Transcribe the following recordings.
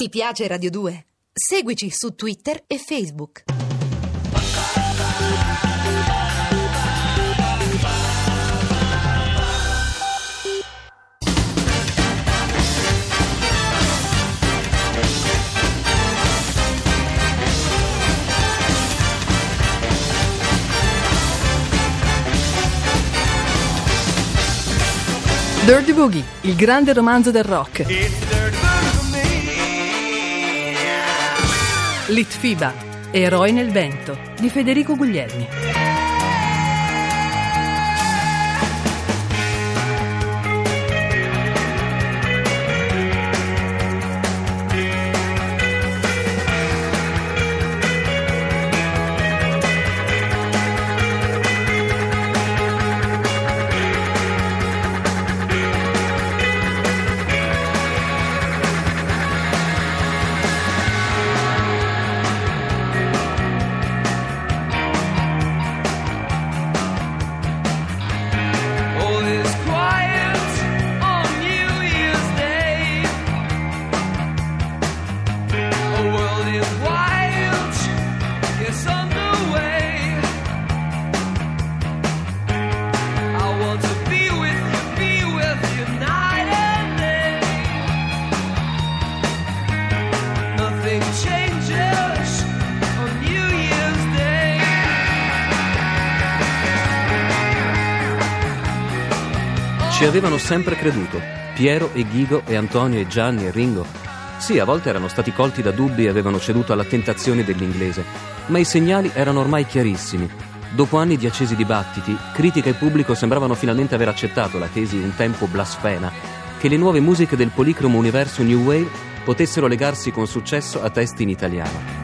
Ti piace Radio 2? Seguici su Twitter e Facebook. Dirty Boogie, il grande romanzo del rock. Litfiba, Eroi nel vento, di Federico Guglielmi. Ci avevano sempre creduto. Piero e Ghigo e Antonio e Gianni e Ringo. Sì, a volte erano stati colti da dubbi e avevano ceduto alla tentazione dell'inglese, ma i segnali erano ormai chiarissimi. Dopo anni di accesi dibattiti, critica e pubblico sembravano finalmente aver accettato la tesi un tempo blasfema che le nuove musiche del policromo universo New Wave potessero legarsi con successo a testi in italiano.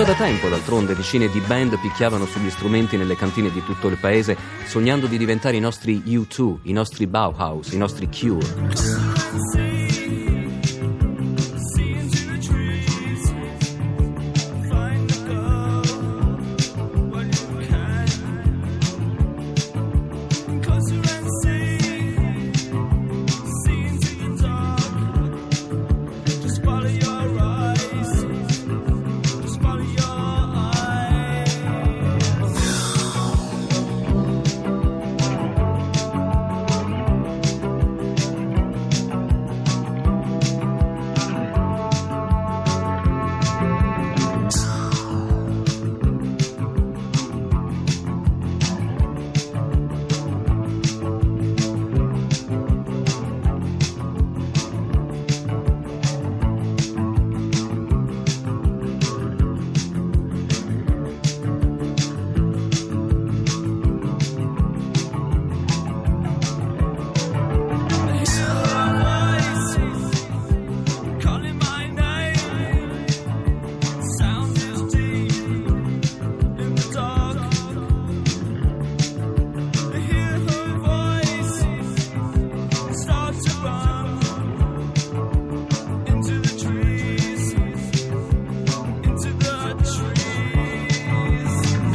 Già da tempo, d'altronde, decine di band picchiavano sugli strumenti nelle cantine di tutto il paese, sognando di diventare i nostri U2, i nostri Bauhaus, i nostri Cure.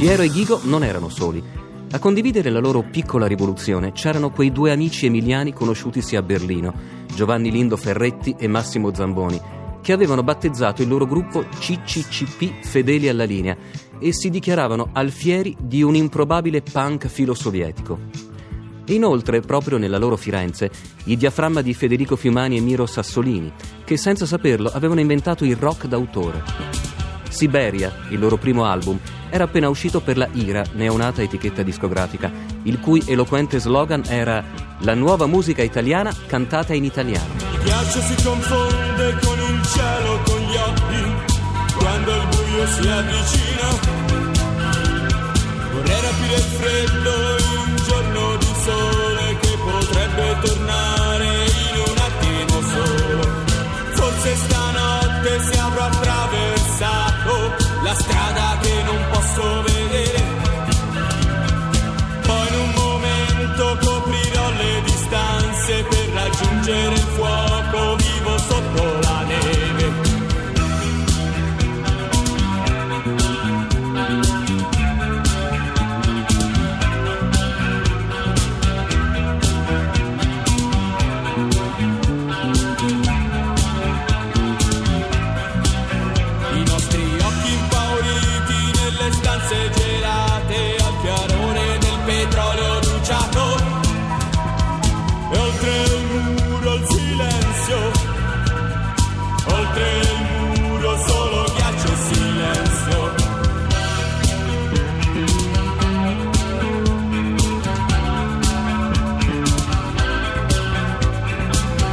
Piero e Ghigo non erano soli. A condividere la loro piccola rivoluzione c'erano quei due amici emiliani conosciutisi a Berlino, Giovanni Lindo Ferretti e Massimo Zamboni, che avevano battezzato il loro gruppo CCCP Fedeli alla linea e si dichiaravano alfieri di un improbabile punk filosovietico. Inoltre, proprio nella loro Firenze, i diaframma di Federico Fiumani e Miro Sassolini, che senza saperlo avevano inventato il rock d'autore. Siberia, il loro primo album, era appena uscito per la IRA, neonata etichetta discografica, il cui eloquente slogan era La nuova musica italiana cantata in italiano. Il ghiaccio si confonde con il cielo, con gli occhi, quando il buio si avvicina. Vorrei rapire il freddo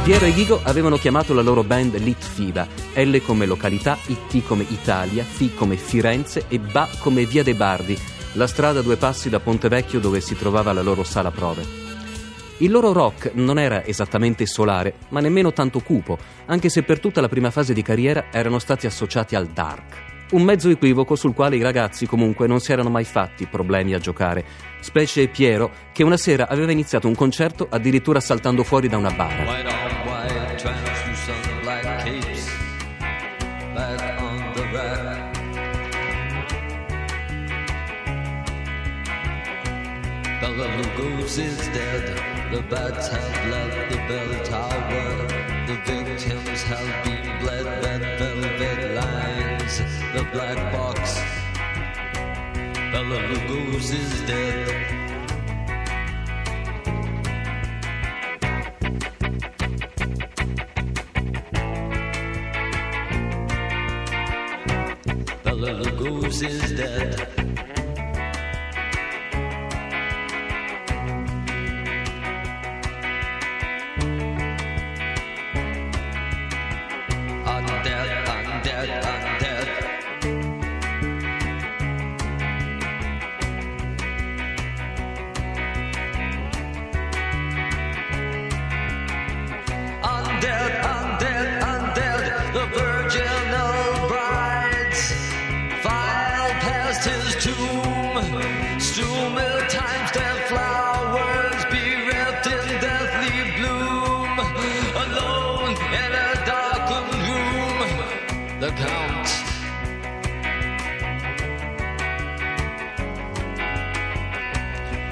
Piero e Ghigo avevano chiamato la loro band Litfiba, L come località, IT come Italia, Fi come Firenze e Ba come Via dei Bardi, la strada a due passi da Ponte Vecchio dove si trovava la loro sala prove. Il loro rock non era esattamente solare, ma nemmeno tanto cupo, anche se per tutta la prima fase di carriera erano stati associati al dark. Un mezzo equivoco sul quale i ragazzi comunque non si erano mai fatti problemi a giocare, specie Piero che una sera aveva iniziato un concerto addirittura saltando fuori da una bara. Bella Lugos is dead. The bats have left the bell tower. The victims have been bled. Red velvet lines. The black box. Bella Lugos is dead. Bella Lugos is dead.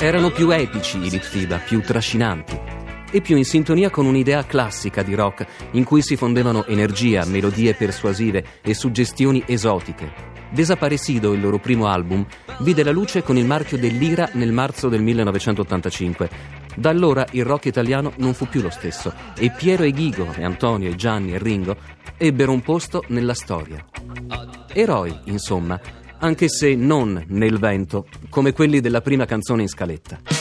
Erano più epici i Litfiba, più trascinanti e più in sintonia con un'idea classica di rock in cui si fondevano energia, melodie persuasive e suggestioni esotiche. Desaparecido, il loro primo album, vide la luce con il marchio dell'Ira nel marzo del 1985. Da allora il rock italiano non fu più lo stesso e Piero e Ghigo, e Antonio e Gianni e Ringo ebbero un posto nella storia. Eroi, insomma, anche se non nel vento, come quelli della prima canzone in scaletta.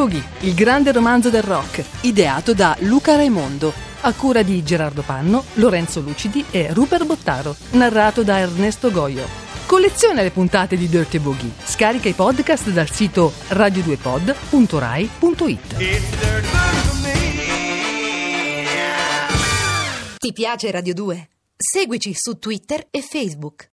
Boogie, il grande romanzo del rock, ideato da Luca Raimondo, a cura di Gerardo Panno, Lorenzo Lucidi e Rupert Bottaro, narrato da Ernesto Goio. Colleziona le puntate di Dirty Boogie. Scarica i podcast dal sito radio2pod.rai.it. Ti piace Radio 2? Seguici su Twitter e Facebook.